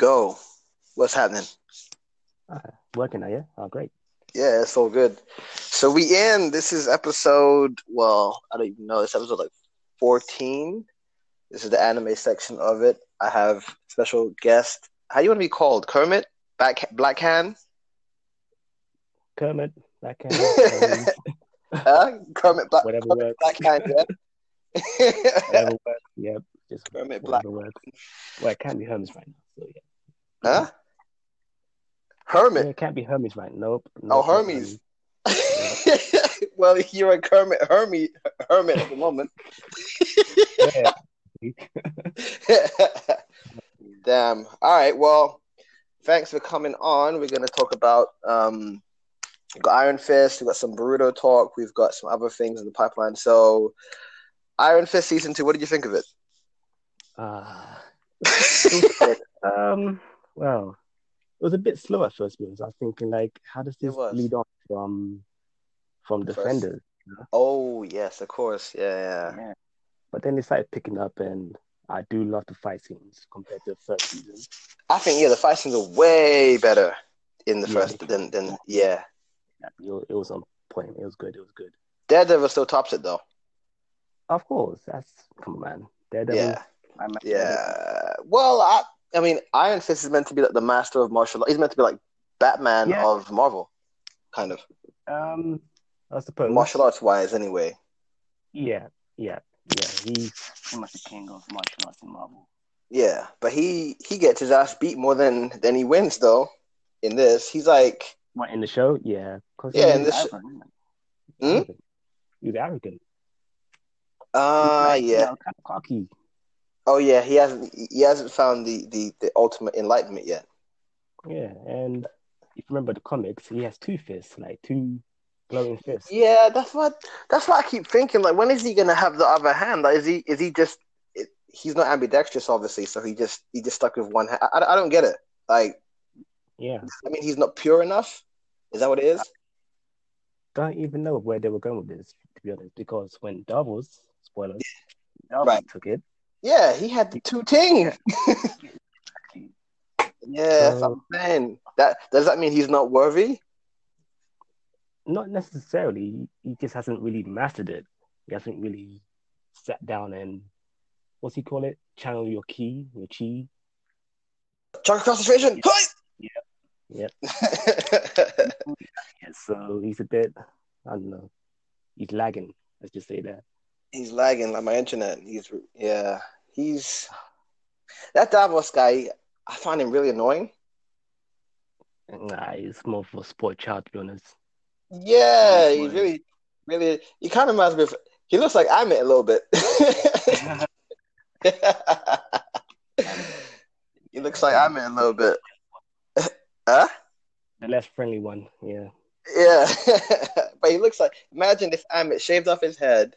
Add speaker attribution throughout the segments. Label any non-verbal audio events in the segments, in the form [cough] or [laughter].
Speaker 1: Go. What's happening?
Speaker 2: Uh, working now, yeah? Oh, great.
Speaker 1: Yeah, it's all good. So we in. This is episode. Well, I don't even know. This episode like fourteen. This is the anime section of it. I have special guest. How do you want to be called? Kermit? Back Black Hand?
Speaker 2: Kermit, backhand, [laughs] um,
Speaker 1: Huh? Kermit Black.
Speaker 2: whatever
Speaker 1: Kermit
Speaker 2: works.
Speaker 1: Black Hand. Yeah.
Speaker 2: Whatever works, yep. [laughs] Just
Speaker 1: Kermit Black.
Speaker 2: works. Well, it can't be Hermes right now, so yeah.
Speaker 1: Huh?
Speaker 2: Yeah,
Speaker 1: Hermit.
Speaker 2: it can't be Hermes right. Nope.
Speaker 1: Oh,
Speaker 2: nope, not
Speaker 1: Hermes. [laughs] well, you're a Kermit Hermit Hermit at the moment. [laughs] Damn. All right. Well, thanks for coming on. We're gonna talk about um, got Iron Fist. We've got some Boruto talk. We've got some other things in the pipeline. So, Iron Fist season two. What did you think of it?
Speaker 2: Uh, [laughs] it was good. um, well, it was a bit slow at first because I was thinking like, how does this lead on from from
Speaker 1: First.
Speaker 2: Defenders?
Speaker 1: oh yes, of course. Yeah, yeah.
Speaker 2: But then it started picking up, and I do love the fight scenes compared to the first season.
Speaker 1: I think yeah, the fight scenes are way better in the
Speaker 2: Yeah.
Speaker 1: first than than yeah.
Speaker 2: It was, it was on point. It was good. It was good.
Speaker 1: Daredevil still tops it though.
Speaker 2: Of course, that's come on, man. Daredevil.
Speaker 1: Yeah. Yeah. Well, I I mean, Iron Fist is meant to be like the master of martial. Arts. He's meant to be like Batman
Speaker 2: Yeah.
Speaker 1: of Marvel, kind of
Speaker 2: Um, I suppose.
Speaker 1: martial arts wise, anyway.
Speaker 2: Yeah, yeah, yeah. He's pretty much the king of martial arts in Marvel.
Speaker 1: Yeah, but he he gets his ass beat more than than he wins though. In this, he's like,
Speaker 2: What in the show? Yeah, 'cause
Speaker 1: Yeah,
Speaker 2: he's
Speaker 1: in the sh-
Speaker 2: arrogant, isn't he?
Speaker 1: Hmm?
Speaker 2: Arrogant. He's arrogant.
Speaker 1: ah,
Speaker 2: Like, you
Speaker 1: yeah,
Speaker 2: know, kind of cocky.
Speaker 1: Oh yeah, he hasn't he hasn't found the the the ultimate enlightenment yet.
Speaker 2: Yeah, and if you remember the comics, he has two fists, like two glowing fists.
Speaker 1: Yeah, that's what that's what I keep thinking. Like, when is he gonna have the other hand? Like, is he is he just? It, he's not ambidextrous, obviously, so he just he just stuck with one hand. I, I don't get it. Like,
Speaker 2: Yeah,
Speaker 1: I mean, he's not pure enough. Is that what it is?
Speaker 2: I don't even know where they were going with this, to be honest, because when Davos, spoilers, Davos
Speaker 1: Right.
Speaker 2: took it.
Speaker 1: Yeah, he had the two ting. Yeah, that's what I'm um, saying. That does that mean he's not worthy?
Speaker 2: Not necessarily. He, just hasn't really mastered it. He hasn't really sat down and what's he call it? Channel your key, your chi.
Speaker 1: Chakra concentration.
Speaker 2: Yeah. [laughs] Yeah, so he's a bit, I don't know, he's lagging. Let's just say that.
Speaker 1: He's lagging like my internet. He's yeah. He's that Davos guy. I find him really annoying.
Speaker 2: Nah, he's more a sport child, to be honest.
Speaker 1: Yeah, he really, really. He kind of reminds me of. He looks like Amit a little bit. [laughs] he looks like Amit a little bit. Huh?
Speaker 2: The less friendly one, yeah.
Speaker 1: Yeah, [laughs] but he looks like. Imagine if Amit shaved off his head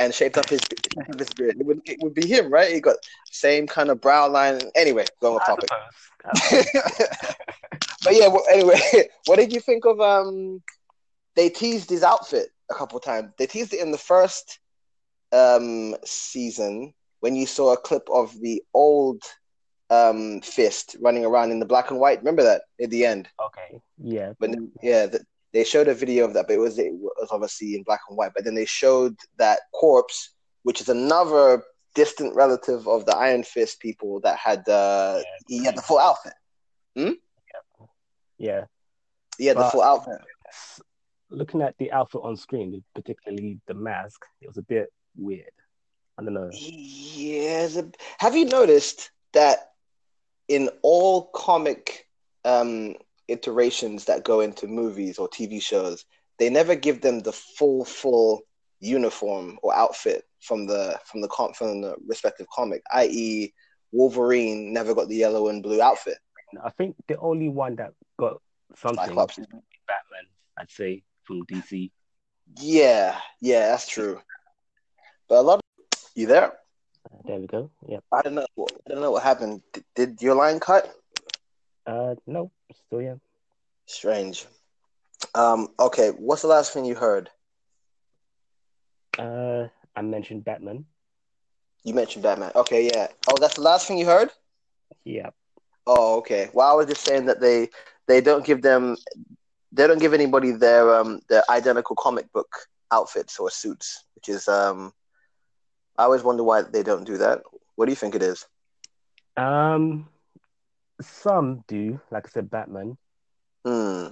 Speaker 1: and shaved off his, [laughs] his beard. It would, it would be him, right? He got same kind of brow line. Anyway, going off topic. [laughs] [laughs] but yeah, well, anyway, what did you think of? Um, they teased his outfit a couple times. They teased it in the first um season when you saw a clip of the old um fist running around in the black and white. Remember that at the end?
Speaker 2: okay, yeah.
Speaker 1: But yeah, the, they showed a video of that, but it was it was obviously in black and white. But then they showed that corpse, which is another distant relative of the Iron Fist people that had uh he had the full outfit. Hmm?
Speaker 2: Yeah.
Speaker 1: He had the full outfit.
Speaker 2: Looking at the outfit on screen, particularly the mask, it was a bit weird. I don't know.
Speaker 1: Yeah. the- Have you noticed that in all comic um, iterations that go into movies or TV shows, they never give them the full, full uniform or outfit from the from the com- from the respective comic. I.e., Wolverine never got the yellow and blue outfit.
Speaker 2: I think the only one that got something
Speaker 1: Cyclops.
Speaker 2: is Batman, I'd say, from DC.
Speaker 1: Yeah, yeah, that's true. But a lot. Of- you there?
Speaker 2: There we go. Yeah.
Speaker 1: I don't know. I don't know what happened. Did, did your line cut?
Speaker 2: Uh, no, still yeah.
Speaker 1: Strange. Um, okay, what's the last thing you heard?
Speaker 2: Uh, I mentioned Batman.
Speaker 1: You mentioned Batman. Okay, yeah. Oh, that's the last thing you heard?
Speaker 2: Yeah.
Speaker 1: Oh, okay. Well, I was just saying that they they don't give them they don't give anybody their um their identical comic book outfits or suits, which is um I always wonder why they don't do that. What do you think it is?
Speaker 2: Um, some do, like I said, Batman.
Speaker 1: Hmm.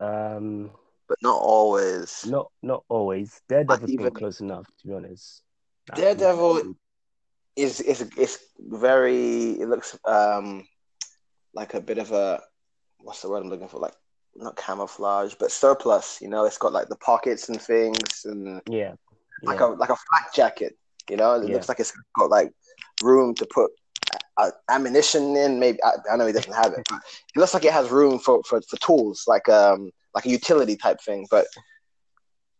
Speaker 2: Um,
Speaker 1: But not always.
Speaker 2: not not always. Daredevil's
Speaker 1: even-
Speaker 2: been close enough, to be honest.
Speaker 1: Daredevil- Is is it's very it looks um like a bit of a what's the word I'm looking for? Like not camouflage, but surplus, you know, it's got like the pockets and things and
Speaker 2: Yeah.
Speaker 1: like
Speaker 2: yeah.
Speaker 1: a like a flak jacket. You know, it
Speaker 2: Yeah.
Speaker 1: looks like it's got like room to put uh, ammunition in. Maybe I, I know he doesn't have it, but it looks like it has room for, for, for tools, like um like a utility type thing. But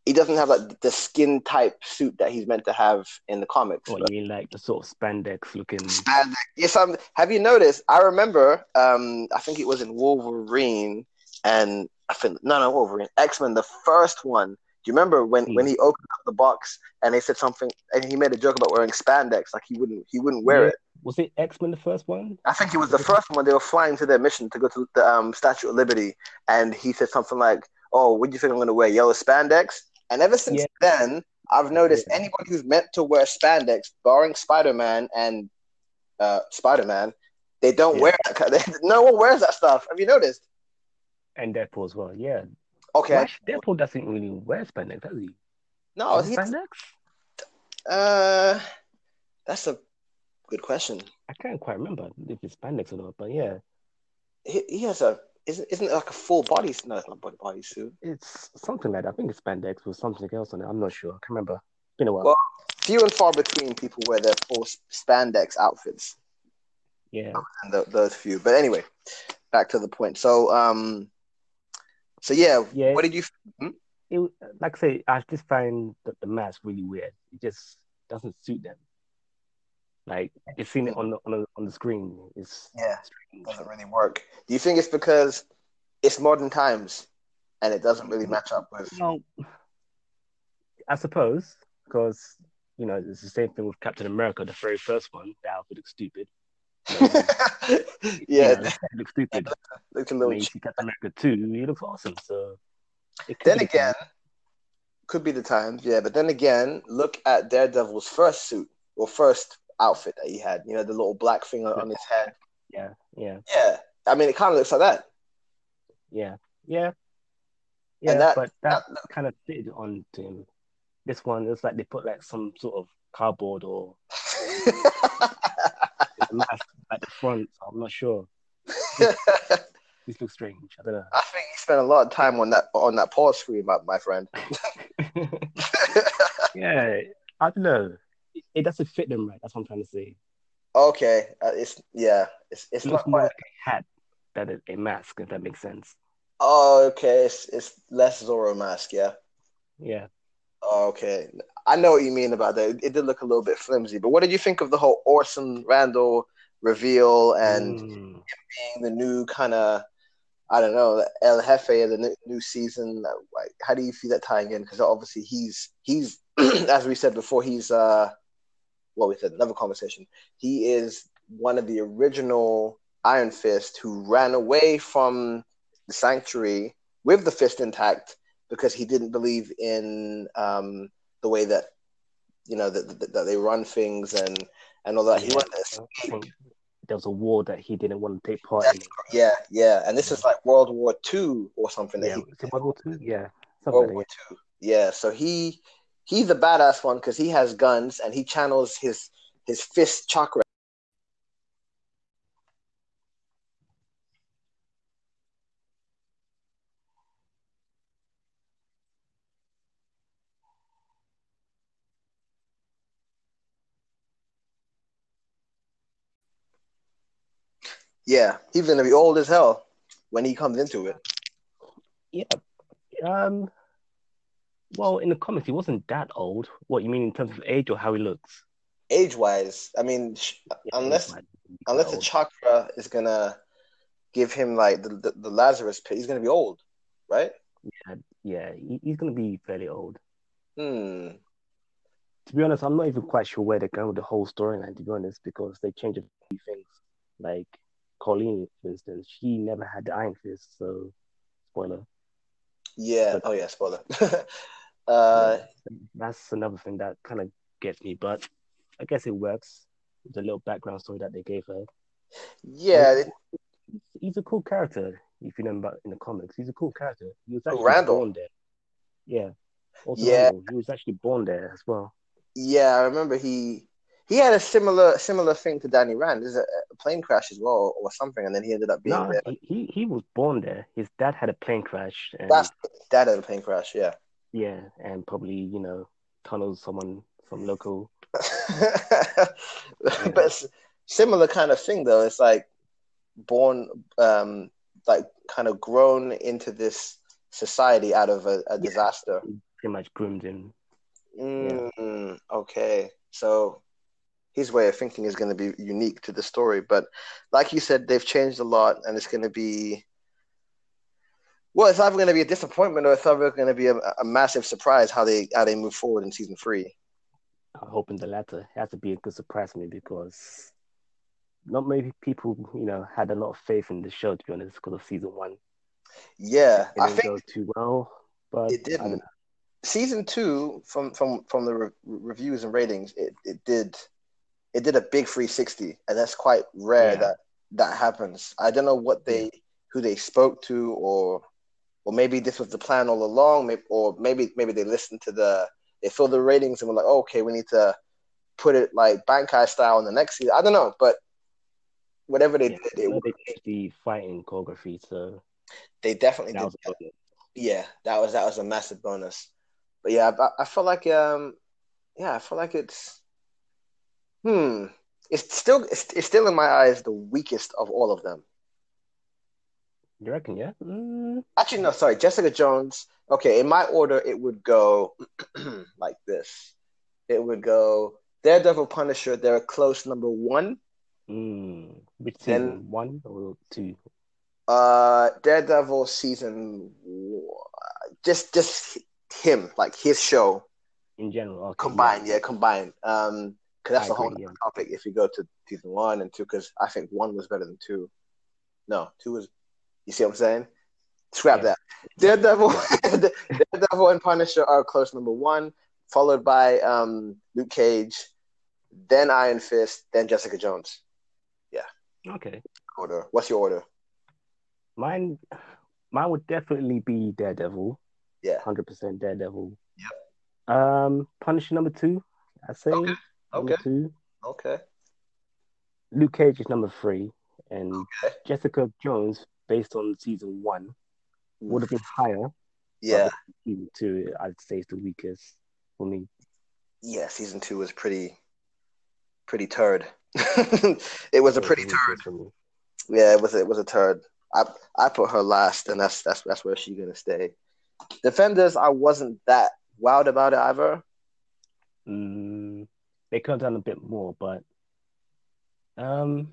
Speaker 1: he doesn't have like the skin type suit that he's meant to have in the comics.
Speaker 2: What you mean, like the sort of spandex looking?
Speaker 1: Spandex. Yes, um, have you noticed? I remember, um, I think it was in Wolverine, and I think no, no, Wolverine, X Men, the first one. Do you remember when,
Speaker 2: Hmm.
Speaker 1: when he opened up the box and they said something, and he made a joke about wearing spandex, like he wouldn't he wouldn't wear
Speaker 2: Yeah.
Speaker 1: it.
Speaker 2: Was it X Men the first one?
Speaker 1: I think it was the first one. They were flying to their mission to go to the um, Statue of Liberty, and he said something like, "Oh, what do you think I'm going to wear? Yellow spandex?" And ever since
Speaker 2: Yeah.
Speaker 1: then, I've noticed
Speaker 2: Yeah.
Speaker 1: anyone who's meant to wear spandex, barring Spider Man and uh, Spider Man, they don't
Speaker 2: Yeah.
Speaker 1: wear that. They, [laughs] no one wears that stuff. Have you noticed?
Speaker 2: And Deadpool as well. Yeah.
Speaker 1: Okay,
Speaker 2: actually, Deadpool doesn't really wear spandex, does he?
Speaker 1: no, he,
Speaker 2: spandex?
Speaker 1: uh, that's a good question.
Speaker 2: I can't quite remember if it's spandex or not, but yeah,
Speaker 1: He, he has a isn't isn't it like a full body? No, it's not body body suit.
Speaker 2: it's something like that. I think it's spandex with something else on it. I'm not sure. I can't remember. Been a while.
Speaker 1: Well- Few and far between people wear their full spandex outfits.
Speaker 2: yeah.
Speaker 1: and th- those few. But anyway, back to the point. So, um, so yeah,
Speaker 2: Yeah.
Speaker 1: what did you? Hmm?
Speaker 2: It, like I say, I just find the, the mask really weird. It just doesn't suit them. Like you've seen it on the on the, on the screen. It's
Speaker 1: Yeah,
Speaker 2: strange.
Speaker 1: doesn't really work. Do you think it's because it's modern times and it doesn't really match up with?
Speaker 2: Well, I suppose because you know it's the same thing with Captain America, the very first one. The outfit looks stupid.
Speaker 1: Yeah,
Speaker 2: You looks stupid.
Speaker 1: looks a little.
Speaker 2: you
Speaker 1: cheap.
Speaker 2: see Captain America two, he looks awesome. So
Speaker 1: Then again, could be the times. Yeah, but then again, look at Daredevil's first suit or first outfit that he had. You know, the little black thing on, on his head.
Speaker 2: yeah, yeah,
Speaker 1: Yeah, I mean, it kind of looks like that.
Speaker 2: yeah, yeah, yeah.
Speaker 1: that-
Speaker 2: but that,
Speaker 1: that-
Speaker 2: kind of fitted on to him. This one, it's like they put like some sort of cardboard or [laughs] mask at the front. So I'm not sure. [laughs] This looks strange. I don't know.
Speaker 1: I think he spent a lot of time on that on that pause screen, my, my friend. [laughs]
Speaker 2: yeah, I don't know. It, it doesn't fit them right. That's what I'm trying to say.
Speaker 1: okay, uh, it's yeah, it's it's
Speaker 2: It
Speaker 1: not quite.
Speaker 2: like a hat than a, a mask, if that makes sense.
Speaker 1: Oh, okay, it's it's less Zorro mask, yeah.
Speaker 2: Yeah.
Speaker 1: Okay, I know what you mean about that. It, it did look a little bit flimsy, but what did you think of the whole Orson Randall reveal and
Speaker 2: Mm.
Speaker 1: being the new kind of I don't know El Jefe of the new, new season? Like, how do you see that tying in? Because obviously he's he's [clears throat] as we said before, he's uh, what we said another conversation. He is one of the original Iron Fist who ran away from the Sanctuary with the fist intact because he didn't believe in um, the way that you know that, that, that they run things and and all that. He wanted to escape.
Speaker 2: There was a war that he didn't want to take part in.
Speaker 1: Yeah, yeah, and this is like World War Two or something. That
Speaker 2: Yeah,
Speaker 1: he,
Speaker 2: World War Two? Yeah, something
Speaker 1: World War. Two. Yeah, so he he's a badass one because he has guns and he channels his his fist chakra. Yeah, he's gonna be old as hell when he comes into it.
Speaker 2: Yeah. Um. Well, in the comics, he wasn't that old. What you mean in terms of age or how he looks?
Speaker 1: Age wise, I mean, sh-
Speaker 2: Yeah,
Speaker 1: Unless- unless the chakra is gonna give him like the, the, the Lazarus pit, he's gonna be old, right?
Speaker 2: yeah, yeah, he, he's gonna be fairly old.
Speaker 1: Hmm.
Speaker 2: To be honest, I'm not even quite sure where they're going with the whole storyline. To be honest, because they change a few things. Like Colleen, for instance, she never had the Iron Fist, so spoiler.
Speaker 1: Yeah. But, oh yeah, spoiler. [laughs] uh,
Speaker 2: that's another thing that kind of gets me, but I guess it works. The little background story that they gave her.
Speaker 1: Yeah,
Speaker 2: he's a cool character. If you know about in the comics, he's a cool character. He was actually
Speaker 1: Randall.
Speaker 2: born there. Yeah. Also,
Speaker 1: Yeah.
Speaker 2: Randall, he was actually born there as well.
Speaker 1: yeah. I remember he he had a similar similar thing to Danny Rand. There's it a plane crash as well, or something? And then he ended up being
Speaker 2: No,
Speaker 1: there.
Speaker 2: he, he was born there. His dad had a plane crash, and
Speaker 1: That's dad had a plane crash. Yeah.
Speaker 2: yeah, and probably you know tunnels someone from local. [laughs]
Speaker 1: but similar kind of thing though. It's like born, um, like kind of grown into this society out of a, a
Speaker 2: Yeah.
Speaker 1: disaster.
Speaker 2: Pretty much groomed in.
Speaker 1: Mm, okay, so his way of thinking is going to be unique to the story, but like you said, they've changed a lot, and it's going to be. Well, it's either going to be a disappointment or it's either going to be a, a massive surprise how they how they move forward in season three.
Speaker 2: I'm hoping the latter It has to be a good surprise for me because not many people, you know, had a lot of faith in the show to be honest because of season one.
Speaker 1: Yeah,
Speaker 2: It
Speaker 1: I
Speaker 2: didn't
Speaker 1: think
Speaker 2: go too well, but
Speaker 1: it didn't. season two from from from the re- reviews and ratings it, it did it did a big 360 and that's quite rare
Speaker 2: Yeah.
Speaker 1: that that happens i don't know what they who they spoke to or or maybe this was the plan all along maybe, or maybe maybe they listened to the they saw the ratings and were like oh, okay we need to put it like bankai style in the next season i don't know but whatever they
Speaker 2: Yeah,
Speaker 1: did it,
Speaker 2: they changed the fighting choreography, so
Speaker 1: they definitely
Speaker 2: that
Speaker 1: did
Speaker 2: a.
Speaker 1: Yeah, that was that was a massive bonus. But yeah, I, I feel like um, yeah, I feel like it's hmm, it's still it's, it's still in my eyes the weakest of all of them.
Speaker 2: You reckon? Yeah. Mm,
Speaker 1: Actually, no, sorry, Jessica Jones. Okay, in my order, it would go [clears throat] like this. It would go Daredevil, Punisher. They're a close number one.
Speaker 2: mm. Which
Speaker 1: Then-
Speaker 2: season? One or two?
Speaker 1: Uh, Daredevil season, just just him, like his show.
Speaker 2: In general, okay,
Speaker 1: combined, yeah, combined. Um, because that's
Speaker 2: I
Speaker 1: a whole
Speaker 2: agree,
Speaker 1: other topic. If you go to season one and two, because I think one was better than two. No, two was. You see what I'm saying? Scrap
Speaker 2: Yeah.
Speaker 1: that. Daredevil, [laughs] Daredevil, and Punisher are close number one, followed by um Luke Cage, then Iron Fist, then Jessica Jones.
Speaker 2: Yeah. Okay.
Speaker 1: Order. What's your order?
Speaker 2: Mine, mine would definitely be Daredevil.
Speaker 1: Yeah.
Speaker 2: Hundred percent Daredevil. Yep. Um, Punisher number two. I say.
Speaker 1: Okay. Okay.
Speaker 2: two.
Speaker 1: Okay.
Speaker 2: Luke Cage is number three, and
Speaker 1: Okay.
Speaker 2: Jessica Jones, based on season one, would have been higher.
Speaker 1: Yeah.
Speaker 2: Season two, I'd say, is the weakest for me.
Speaker 1: Yeah. Season two was pretty, pretty turd. [laughs] it was a pretty turd.
Speaker 2: for me.
Speaker 1: Yeah, it was it was a turd. I I put her last, and that's that's that's where she's gonna stay. Defenders, I wasn't that wowed about it either.
Speaker 2: Mm, they could have done a bit more, but um,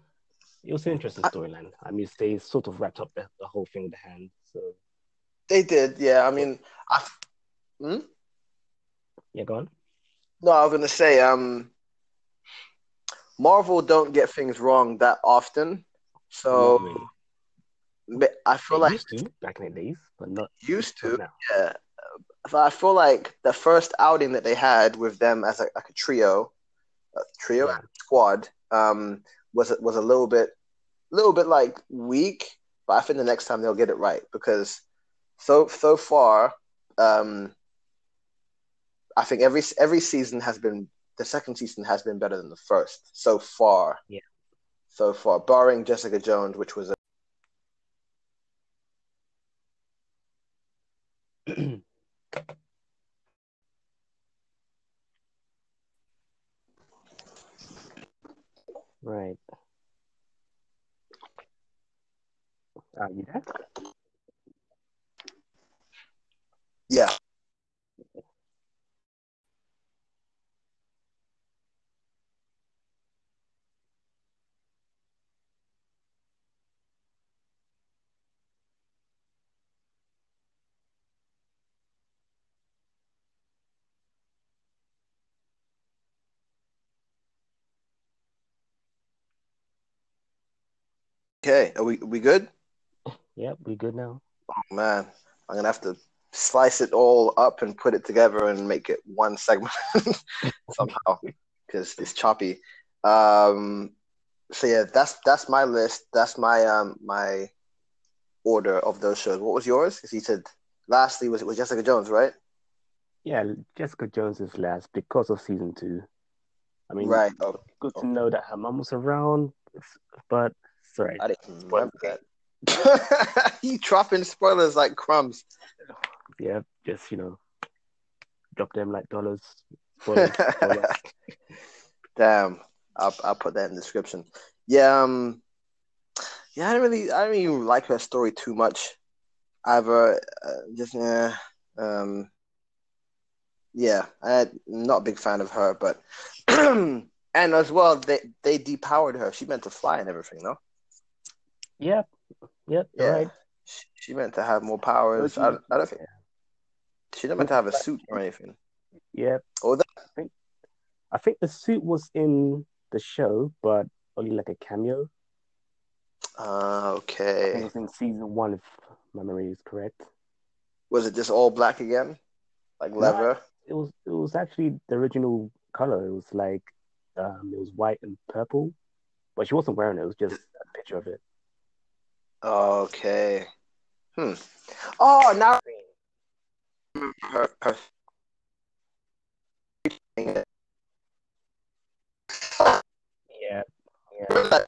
Speaker 2: it was an interesting storyline. I mean, they sort of wrapped up the, the whole thing with the hand. So
Speaker 1: They did, yeah. I mean, I hmm?
Speaker 2: yeah, go on.
Speaker 1: no, I was gonna say, um, Marvel don't get things wrong that often, so ma- I feel
Speaker 2: They
Speaker 1: like
Speaker 2: used to back in the days, but not,
Speaker 1: used to,
Speaker 2: now.
Speaker 1: yeah. So I feel like the first outing that they had with them as a, like a trio, trio
Speaker 2: Yeah.
Speaker 1: squad, um, was was a little bit, little bit like weak. But I think the next time they'll get it right because so so far, um, I think every every season has been the second season has been better than the first so far.
Speaker 2: Yeah.
Speaker 1: So far, barring Jessica Jones, which was a
Speaker 2: right. Are you there?
Speaker 1: Okay, are we we good?
Speaker 2: Yep, we good now.
Speaker 1: Oh man, I'm gonna have to slice it all up and put it together and make it one segment [laughs] somehow because it's choppy. Um, so yeah, that's that's my list. That's my um my order of those shows. What was yours? Because he said lastly was it was Jessica Jones, right?
Speaker 2: Yeah, Jessica Jones is last because of season two. I mean,
Speaker 1: right. Oh,
Speaker 2: good to know that her mom was around, but sorry.
Speaker 1: I didn't remember that. [laughs] you dropping spoilers like crumbs.
Speaker 2: Yeah, just you know, drop them like dollars. Spoilers, spoilers. [laughs]
Speaker 1: Damn, I'll I'll put that in the description. Yeah, um, yeah, I didn't really, I didn't even like her story too much. Either, uh, just yeah, um, yeah, I'm not a big fan of her, but [clears throat] and as well, they they depowered her. She meant to fly and everything, no?
Speaker 2: Yep, yep,
Speaker 1: Yeah,
Speaker 2: right.
Speaker 1: she, she meant to have more powers. I, I don't think she didn't meant to have a suit or anything.
Speaker 2: Yep.
Speaker 1: Oh, that,
Speaker 2: I think the suit was in the show, but only like a cameo.
Speaker 1: uh, okay.
Speaker 2: it was in season one, if my memory is correct.
Speaker 1: Was it just all black again, like
Speaker 2: No.
Speaker 1: leather?
Speaker 2: It was it was actually the original color. It was like um it was white and purple, but she wasn't wearing it. It was just a picture of it.
Speaker 1: Okay. Hmm. Oh, now her, her
Speaker 2: Yeah, yeah,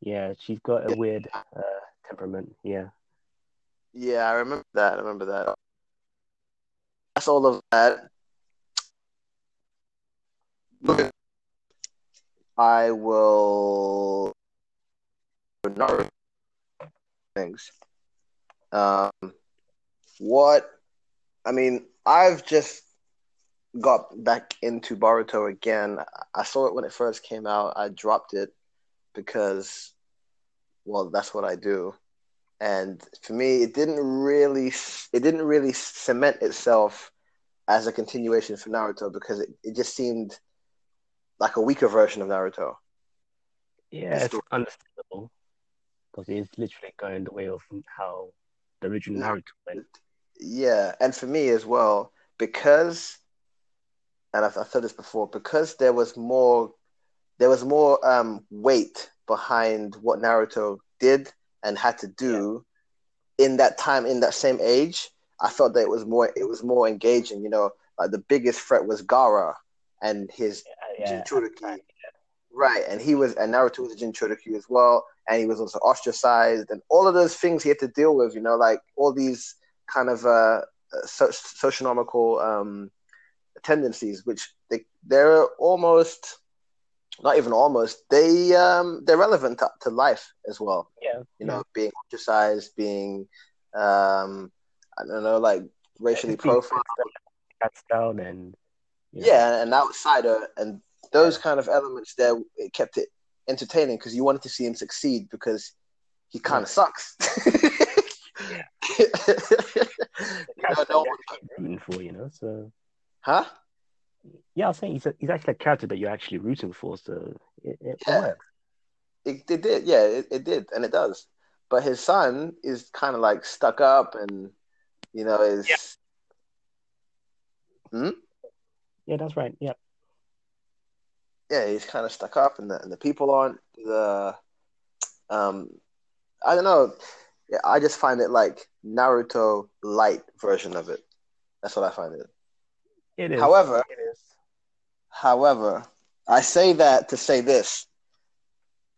Speaker 2: yeah. She's got a weird uh, temperament. Yeah,
Speaker 1: Yeah, I remember that. I remember that. That's all of that. I will Naruto things. Um, what? I mean, I've just got back into Boruto again. I saw it when it first came out. I dropped it because, well, that's what I do. And for me, it didn't really, it didn't really cement itself as a continuation for Naruto because it, it just seemed like a weaker version of Naruto.
Speaker 2: yeah. It's. Because it's literally going the way of how the original. Naruto went.
Speaker 1: Yeah, and for me as well, because, and I've, I've said this before, because there was more, there was more um, weight behind what Naruto did and had to do in that time, in that same age. I felt that it was more, it was more engaging. You know, like the biggest threat was Gaara and his
Speaker 2: Yeah,
Speaker 1: Jinchuriki. Right, and he was, and Naruto was a Jinchuriki as well, and he was also ostracized, and all of those things he had to deal with. You know, like all these kind of uh, so- socionomical um, tendencies, which they they're almost not even almost they um, they're relevant to, to life as well.
Speaker 2: yeah,
Speaker 1: You know, being ostracized, being um, I don't know, like racially profiled.
Speaker 2: Cats down and you know,
Speaker 1: Yeah, an outsider, and those kind of elements there, it kept it entertaining because you wanted to see him succeed because he kind of sucks.
Speaker 2: Yeah. [laughs]
Speaker 1: You know, no
Speaker 2: rooting for, you know. So
Speaker 1: huh?
Speaker 2: yeah, I was saying he's a, he's actually a character that you're actually rooting for. So it, it
Speaker 1: Yeah.
Speaker 2: works.
Speaker 1: It, it did, yeah, it, it did, and it does. But his son is kind of like stuck up, and you know, is Hmm.
Speaker 2: Yeah, that's right. Yeah,
Speaker 1: yeah, he's kind of stuck up, and the and the people aren't the, um, I don't know. Yeah, I just find it like Naruto light version of it. That's what I find it.
Speaker 2: it is.
Speaker 1: However,
Speaker 2: it is.
Speaker 1: However, I say that to say this.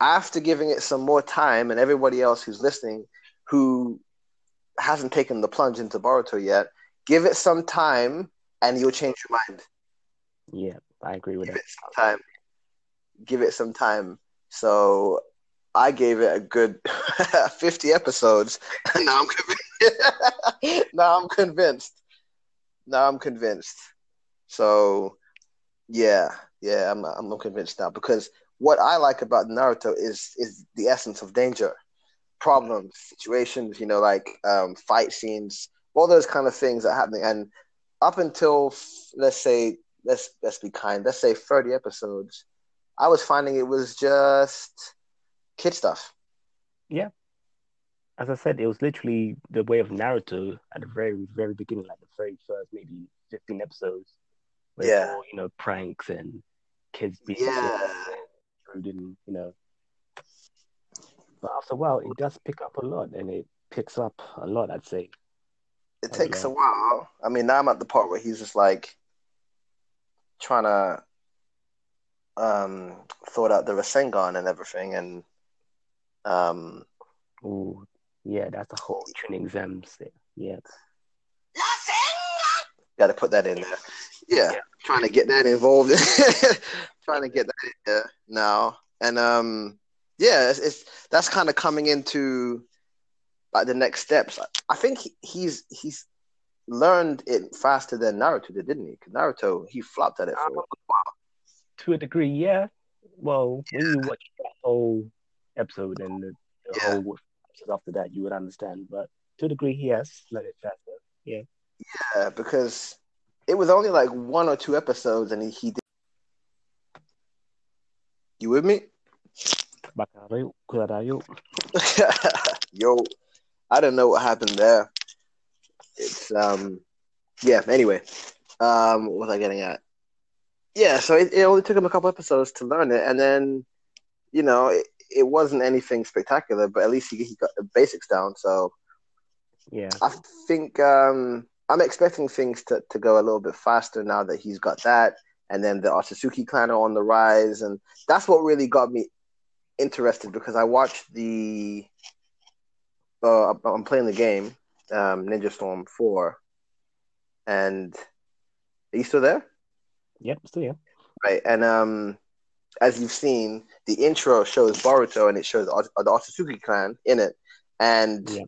Speaker 1: After giving it some more time, and everybody else who's listening who hasn't taken the plunge into Boruto yet, give it some time and you'll change your mind.
Speaker 2: Yeah, I agree with
Speaker 1: Give
Speaker 2: that.
Speaker 1: it some time. Give it some time. So I gave it a good [laughs] 50 episodes. And [laughs] now I'm convinced. [laughs] now I'm convinced. Now I'm convinced. So yeah, yeah, I'm I'm convinced now because what I like about Naruto is is the essence of danger, problems, situations, you know, like um, fight scenes, all those kind of things are happening. And up until let's say let's let's be kind, let's say 30 episodes, I was finding it was just kid stuff.
Speaker 2: Yeah. As I said, it was literally the way of Naruto at the very, very beginning, like the very first maybe 15 episodes. Where
Speaker 1: Yeah.
Speaker 2: all, you know, pranks and kids being
Speaker 1: Yeah.
Speaker 2: and, you know. But after a while, it does pick up a lot and it picks up a lot, I'd say.
Speaker 1: It takes a while. I mean, now I'm at the part where he's just like trying to um sort out the Rasengan and everything, and um
Speaker 2: Ooh, yeah, that's a whole Chunin exams. there. Yeah.
Speaker 1: got to put that in there. Yeah,
Speaker 2: Yeah.
Speaker 1: trying to get that involved. [laughs] trying to get that in there now, and um, yeah, it's, it's that's kind of coming into like the next steps. I think he, he's he's learned it faster than Naruto did, didn't he? 'Cause Naruto he flopped at it for a while.
Speaker 2: To a degree, yeah. Well, when you watch that whole episode and the, the
Speaker 1: Yeah.
Speaker 2: whole after that, you would understand. But to a degree, he has let it faster. Yeah.
Speaker 1: Yeah, because it was only like one or two episodes, and he, he did. You with me? [laughs] Yo, I don't know what happened there. It's um, yeah. Anyway, um, what was I getting at? Yeah, so it, it only took him a couple episodes to learn it, and then, you know, it, it wasn't anything spectacular, but at least he he got the basics down. So
Speaker 2: Yeah.
Speaker 1: I think um, I'm expecting things to, to go a little bit faster now that he's got that, and then the Otsutsuki clan are on the rise, and that's what really got me interested because I watched the. Uh, I'm playing the game, um, Ninja Storm Four, and are you still there?
Speaker 2: Yep. Still, yeah.
Speaker 1: Right, and um, as you've seen, the intro shows Boruto and it shows the Ot- the Otsutsuki clan in it, and
Speaker 2: Yeah.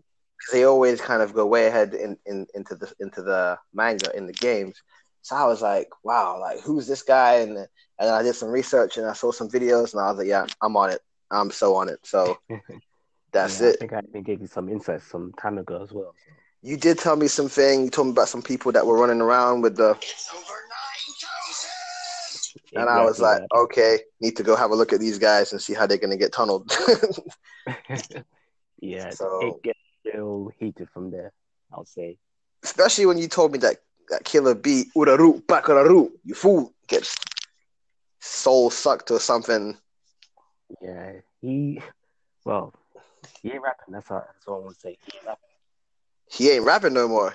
Speaker 1: they always kind of go way ahead in, in into the into the manga in the games. So I was like, wow, like who's this guy? And and I did some research and I saw some videos and I was like, yeah, I'm on it. I'm so on it. So [laughs] that's
Speaker 2: Yeah, I
Speaker 1: it.
Speaker 2: think I even gave you some insights some time ago as well.
Speaker 1: You did tell me something. You told me about some people that were running around with the, and I was like,
Speaker 2: Exactly
Speaker 1: okay, need to go have a look at these guys and see how they're gonna get tunneled. [laughs]
Speaker 2: yeah.
Speaker 1: So-
Speaker 2: It gets real heated from there. I'll say.
Speaker 1: Especially when you told me that that killer B Uraru Bakararu, you fool, gets soul sucked or something.
Speaker 2: Yeah. He. Well, he ain't rapping. That's all. That's all I want to say. He ain't rapping.
Speaker 1: He ain't rapping no more.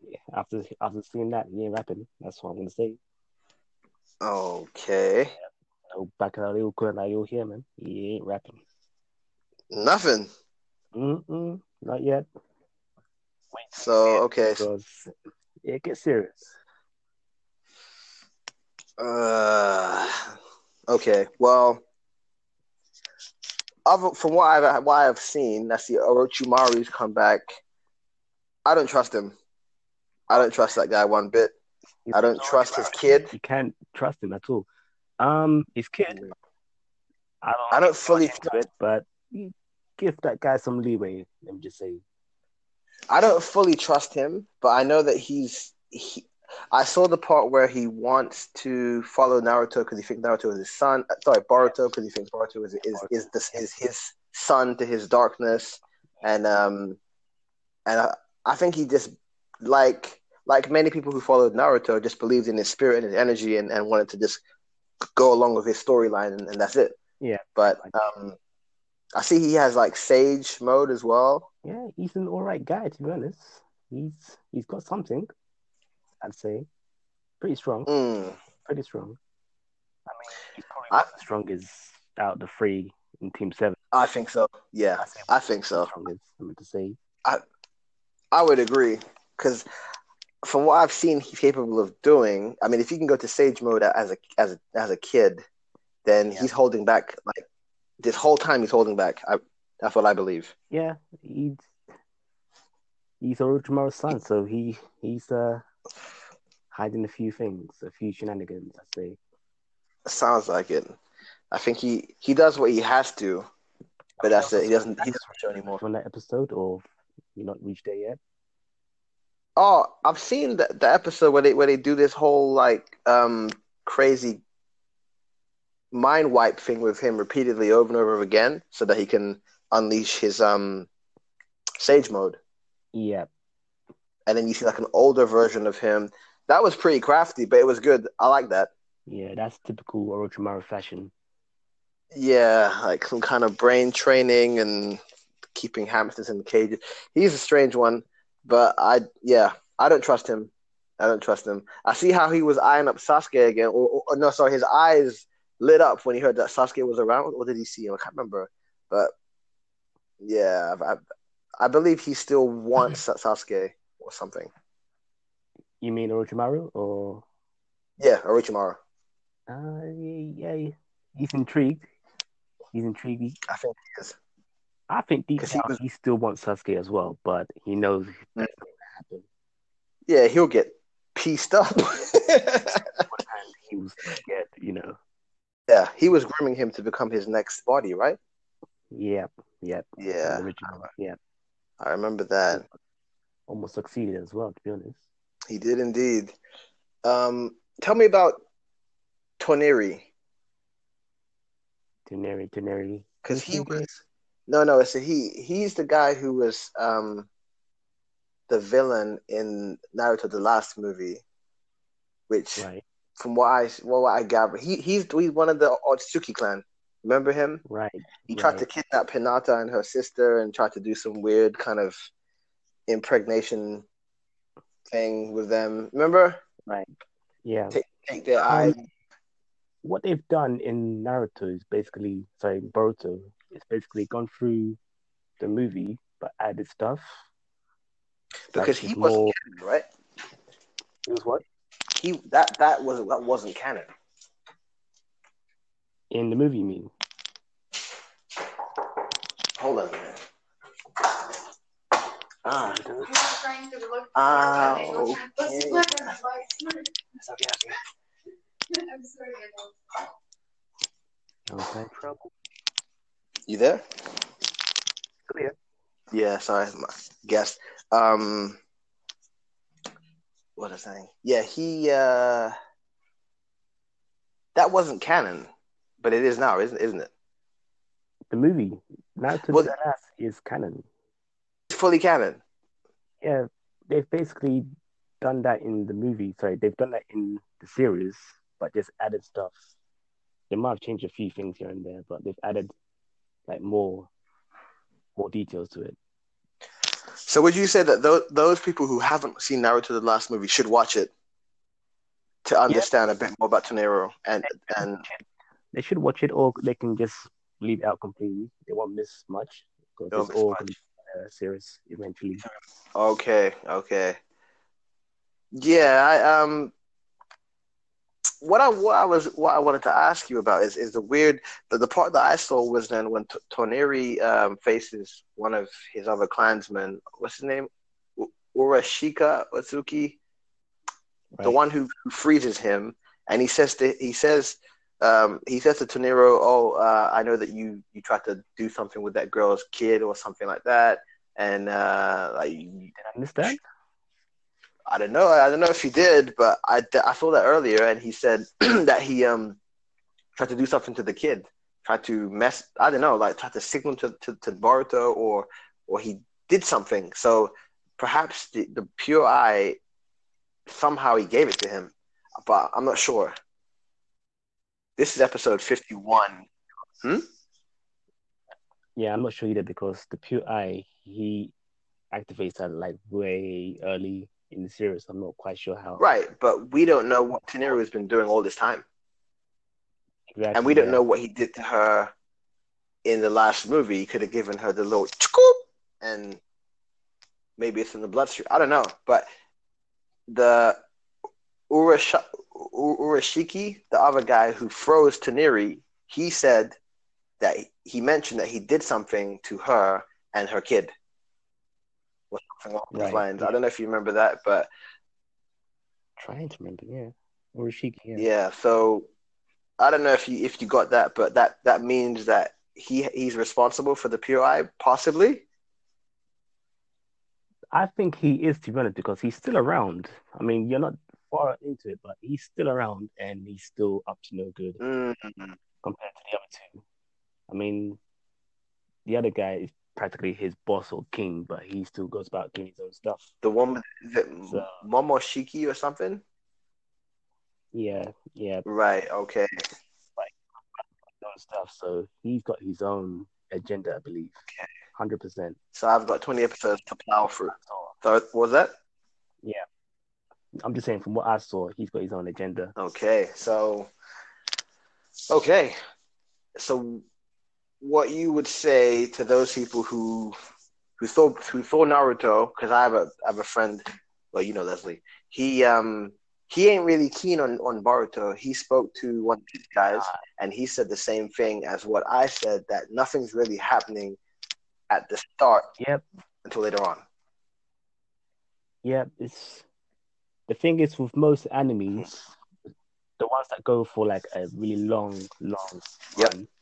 Speaker 2: Yeah, After after seeing that, he ain't rapping. That's what I'm gonna say.
Speaker 1: Okay.
Speaker 2: No Bakarayo Kurarayo here, man. He ain't rapping.
Speaker 1: Nothing.
Speaker 2: Mm-mm, not yet.
Speaker 1: So okay.
Speaker 2: Because it gets serious.
Speaker 1: Uh, okay. Well, other, from what I've what I've seen, that's the Orochimaru's come back. I don't trust him. I don't trust that guy one bit. I don't trust his kid.
Speaker 2: You can't trust him at all. Um, his kid. I don't.
Speaker 1: I don't fully
Speaker 2: into it, but give that guy some leeway. Let me just say.
Speaker 1: I don't fully trust him, but I know that he's. He, I saw the part where he wants to follow Naruto because he thinks Naruto is his son. uh, Sorry, Boruto because he thinks Boruto is is is, this, is his son to his darkness, and um, and I, I think he just like like many people who followed Naruto just believed in his spirit and his energy and, and wanted to just go along with his storyline and, and that's it.
Speaker 2: Yeah.
Speaker 1: But um, I see he has like Sage mode as well.
Speaker 2: Yeah, he's an all right guy to be honest. He's he's got something. I'd say, pretty strong.
Speaker 1: Mm.
Speaker 2: Pretty strong. I mean, he's probably
Speaker 1: I-
Speaker 2: the strongest out of the three in Team Seven.
Speaker 1: I think so. Yeah,
Speaker 2: I say
Speaker 1: I think so.
Speaker 2: strongest. I meant to say.
Speaker 1: I would agree because from what I've seen, he's capable of doing. I mean, if you can go to Sage mode as a as a as a kid, then
Speaker 2: Yeah.
Speaker 1: he's holding back. Like this whole time, he's holding back. I, that's what I believe.
Speaker 2: Yeah, he's he's Orochimaru's son, so he he's uh hiding a few things, a few shenanigans. I say.
Speaker 1: Sounds like it. I think he he does what he has to, but that's it. He doesn't he doesn't show anymore.
Speaker 2: From that episode, or you not reached there yet?
Speaker 1: Oh, I've seen the, the episode where they where they do this whole like um crazy mind wipe thing with him repeatedly over and over again, so that he can unleash his um Sage mode,
Speaker 2: Yeah,
Speaker 1: and then you see like an older version of him. That was pretty crafty, but it was good. I like that.
Speaker 2: yeah, that's typical Orochimaru fashion.
Speaker 1: Yeah, like some kind of brain training and keeping hamsters in the cage. He's a strange one, but I yeah, I don't trust him. I don't trust him. I see how he was eyeing up Sasuke again. Or, or- no, sorry, his eyes lit up when he heard that Sasuke was around. Or did he see him? I can't remember. But yeah, I, I believe he still wants Sasuke or something.
Speaker 2: You mean Orochimaru or?
Speaker 1: Yeah, Orochimaru.
Speaker 2: Uh, yeah, yeah, he's intrigued. He's intrigued.
Speaker 1: I think he is.
Speaker 2: I think deep
Speaker 1: 'Cause he was-
Speaker 2: he still wants Sasuke as well, but he knows that's not gonna happen.
Speaker 1: Yeah, he'll get pieced up.
Speaker 2: He was [laughs] scared, you know.
Speaker 1: yeah, he was grooming him to become his next body, right?
Speaker 2: Yep, yep.
Speaker 1: Yeah,
Speaker 2: original. Yeah,
Speaker 1: I remember that.
Speaker 2: almost succeeded as well. To be honest.
Speaker 1: He did indeed. Um, tell me about Toneri,
Speaker 2: Toneri, Toneri.
Speaker 1: because he was no, no. It's a he. He's the guy who was um the villain in Naruto, the last movie, which,
Speaker 2: Right,
Speaker 1: from what I well, what I gather, he he's he's one of the Otsuki clan. Remember him?
Speaker 2: right.
Speaker 1: He tried
Speaker 2: Right.
Speaker 1: to kidnap Hinata and her sister, and tried to do some weird kind of impregnation thing with them. Remember? Right.
Speaker 2: Yeah.
Speaker 1: Take their
Speaker 2: Um,
Speaker 1: eyes.
Speaker 2: What they've done in Naruto is basically, sorry, Boruto, is basically gone through the movie but added stuff.
Speaker 1: Because he
Speaker 2: it's
Speaker 1: wasn't canon, right?
Speaker 2: It was what
Speaker 1: He that that wasn't that wasn't canon.
Speaker 2: in the movie. You mean
Speaker 1: Hold on a minute. Ah,
Speaker 3: Ah, okay.
Speaker 1: okay.
Speaker 3: I'm sorry,
Speaker 2: okay, trouble.
Speaker 1: You there?
Speaker 2: Clear.
Speaker 1: Yeah, sorry, my guest. Um, what was I saying? Yeah, he. uh That wasn't canon, but it is now, isn't isn't it?
Speaker 2: The movie Naruto
Speaker 1: Well-
Speaker 2: the Last is canon.
Speaker 1: It's fully canon.
Speaker 2: Yeah, they've basically done that in the movie. Sorry, they've done that in the series, but just added stuff. They might have changed a few things here and there, but they've added like more, more details to it.
Speaker 1: So would you say that those those people who haven't seen Naruto the last movie should watch it to understand a bit more about Toneri and and
Speaker 2: They should watch it, or they can just leave it out completely. They won't miss much because it's all
Speaker 1: much.
Speaker 2: going to be a series eventually.
Speaker 1: Okay, okay. Yeah, I um what I what I was what I wanted to ask you about is is the weird the, the part that I saw was then when T- Toneri um faces one of his other clansmen. What's his name? U- Urashiki Otsuki, the one who, who freezes him, and he says to he says um he says to Toneri, "Oh, uh, I know that you you tried to do something with that girl's kid or something like that." And uh, like
Speaker 2: Did I miss that?
Speaker 1: I don't know. I don't know if he did, but I, I saw that earlier, and he said [clears throat] that he um tried to do something to the kid, tried to mess. I don't know, like tried to signal to to, to Boruto, or or he did something. So perhaps the, the pure eye somehow he gave it to him, but I'm not sure. This is episode fifty one. Hmm?
Speaker 2: Yeah, I'm not sure either because the pure eye he activates that like way early in the series. I'm not quite sure how.
Speaker 1: Right, but we don't know what Toneri has been doing all this time.
Speaker 2: Exactly,
Speaker 1: and we don't
Speaker 2: yeah.
Speaker 1: know what he did to her in the last movie. He could have given her the little and maybe it's in the bloodstream. I don't know, but the Urash- Urashiki, the other guy who froze Toneri, he said that he mentioned that he did something to her and her kid. Along those
Speaker 2: Right,
Speaker 1: lines.
Speaker 2: yeah.
Speaker 1: I don't know if you remember that, but
Speaker 2: Trying to remember, yeah. Urashiki, yeah.
Speaker 1: Yeah, so I don't know if you if you got that, but that that means that he he's responsible for the POI, possibly.
Speaker 2: I think he is to be honest because he's still around. I mean, you're not far into it, but he's still around and he's still up to no good
Speaker 1: Mm,
Speaker 2: compared to the other two. I mean, the other guy is practically his boss or king, but he still goes about doing his own stuff.
Speaker 1: The one with is it
Speaker 2: So-
Speaker 1: Momoshiki or something?
Speaker 2: Yeah, yeah,
Speaker 1: Right. Okay.
Speaker 2: own stuff. So he's got his own agenda, I believe.
Speaker 1: Okay.
Speaker 2: Hundred percent.
Speaker 1: So I've got 20 episodes to plow through. So what was that? Yeah.
Speaker 2: I'm just saying, from what I saw, he's got his own agenda.
Speaker 1: Okay. So okay. So what you would say to those people who who thought who thought Naruto? Because I have a I have a friend. Well, you know Leslie. He um he ain't really keen on on Boruto. He spoke to one of these guys, and he said the same thing as what I said that nothing's really happening at the start
Speaker 2: Yep,
Speaker 1: until later on.
Speaker 2: yep. It's the thing is with most enemies, the ones that go for like a really long, long
Speaker 1: Yep.
Speaker 2: run, they always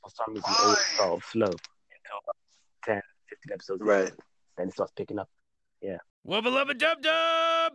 Speaker 2: for some reason always start off slow until about 10, 15 episodes.
Speaker 1: Right.
Speaker 2: Then it starts picking up. Yeah.
Speaker 4: Wubba lubba dub dub!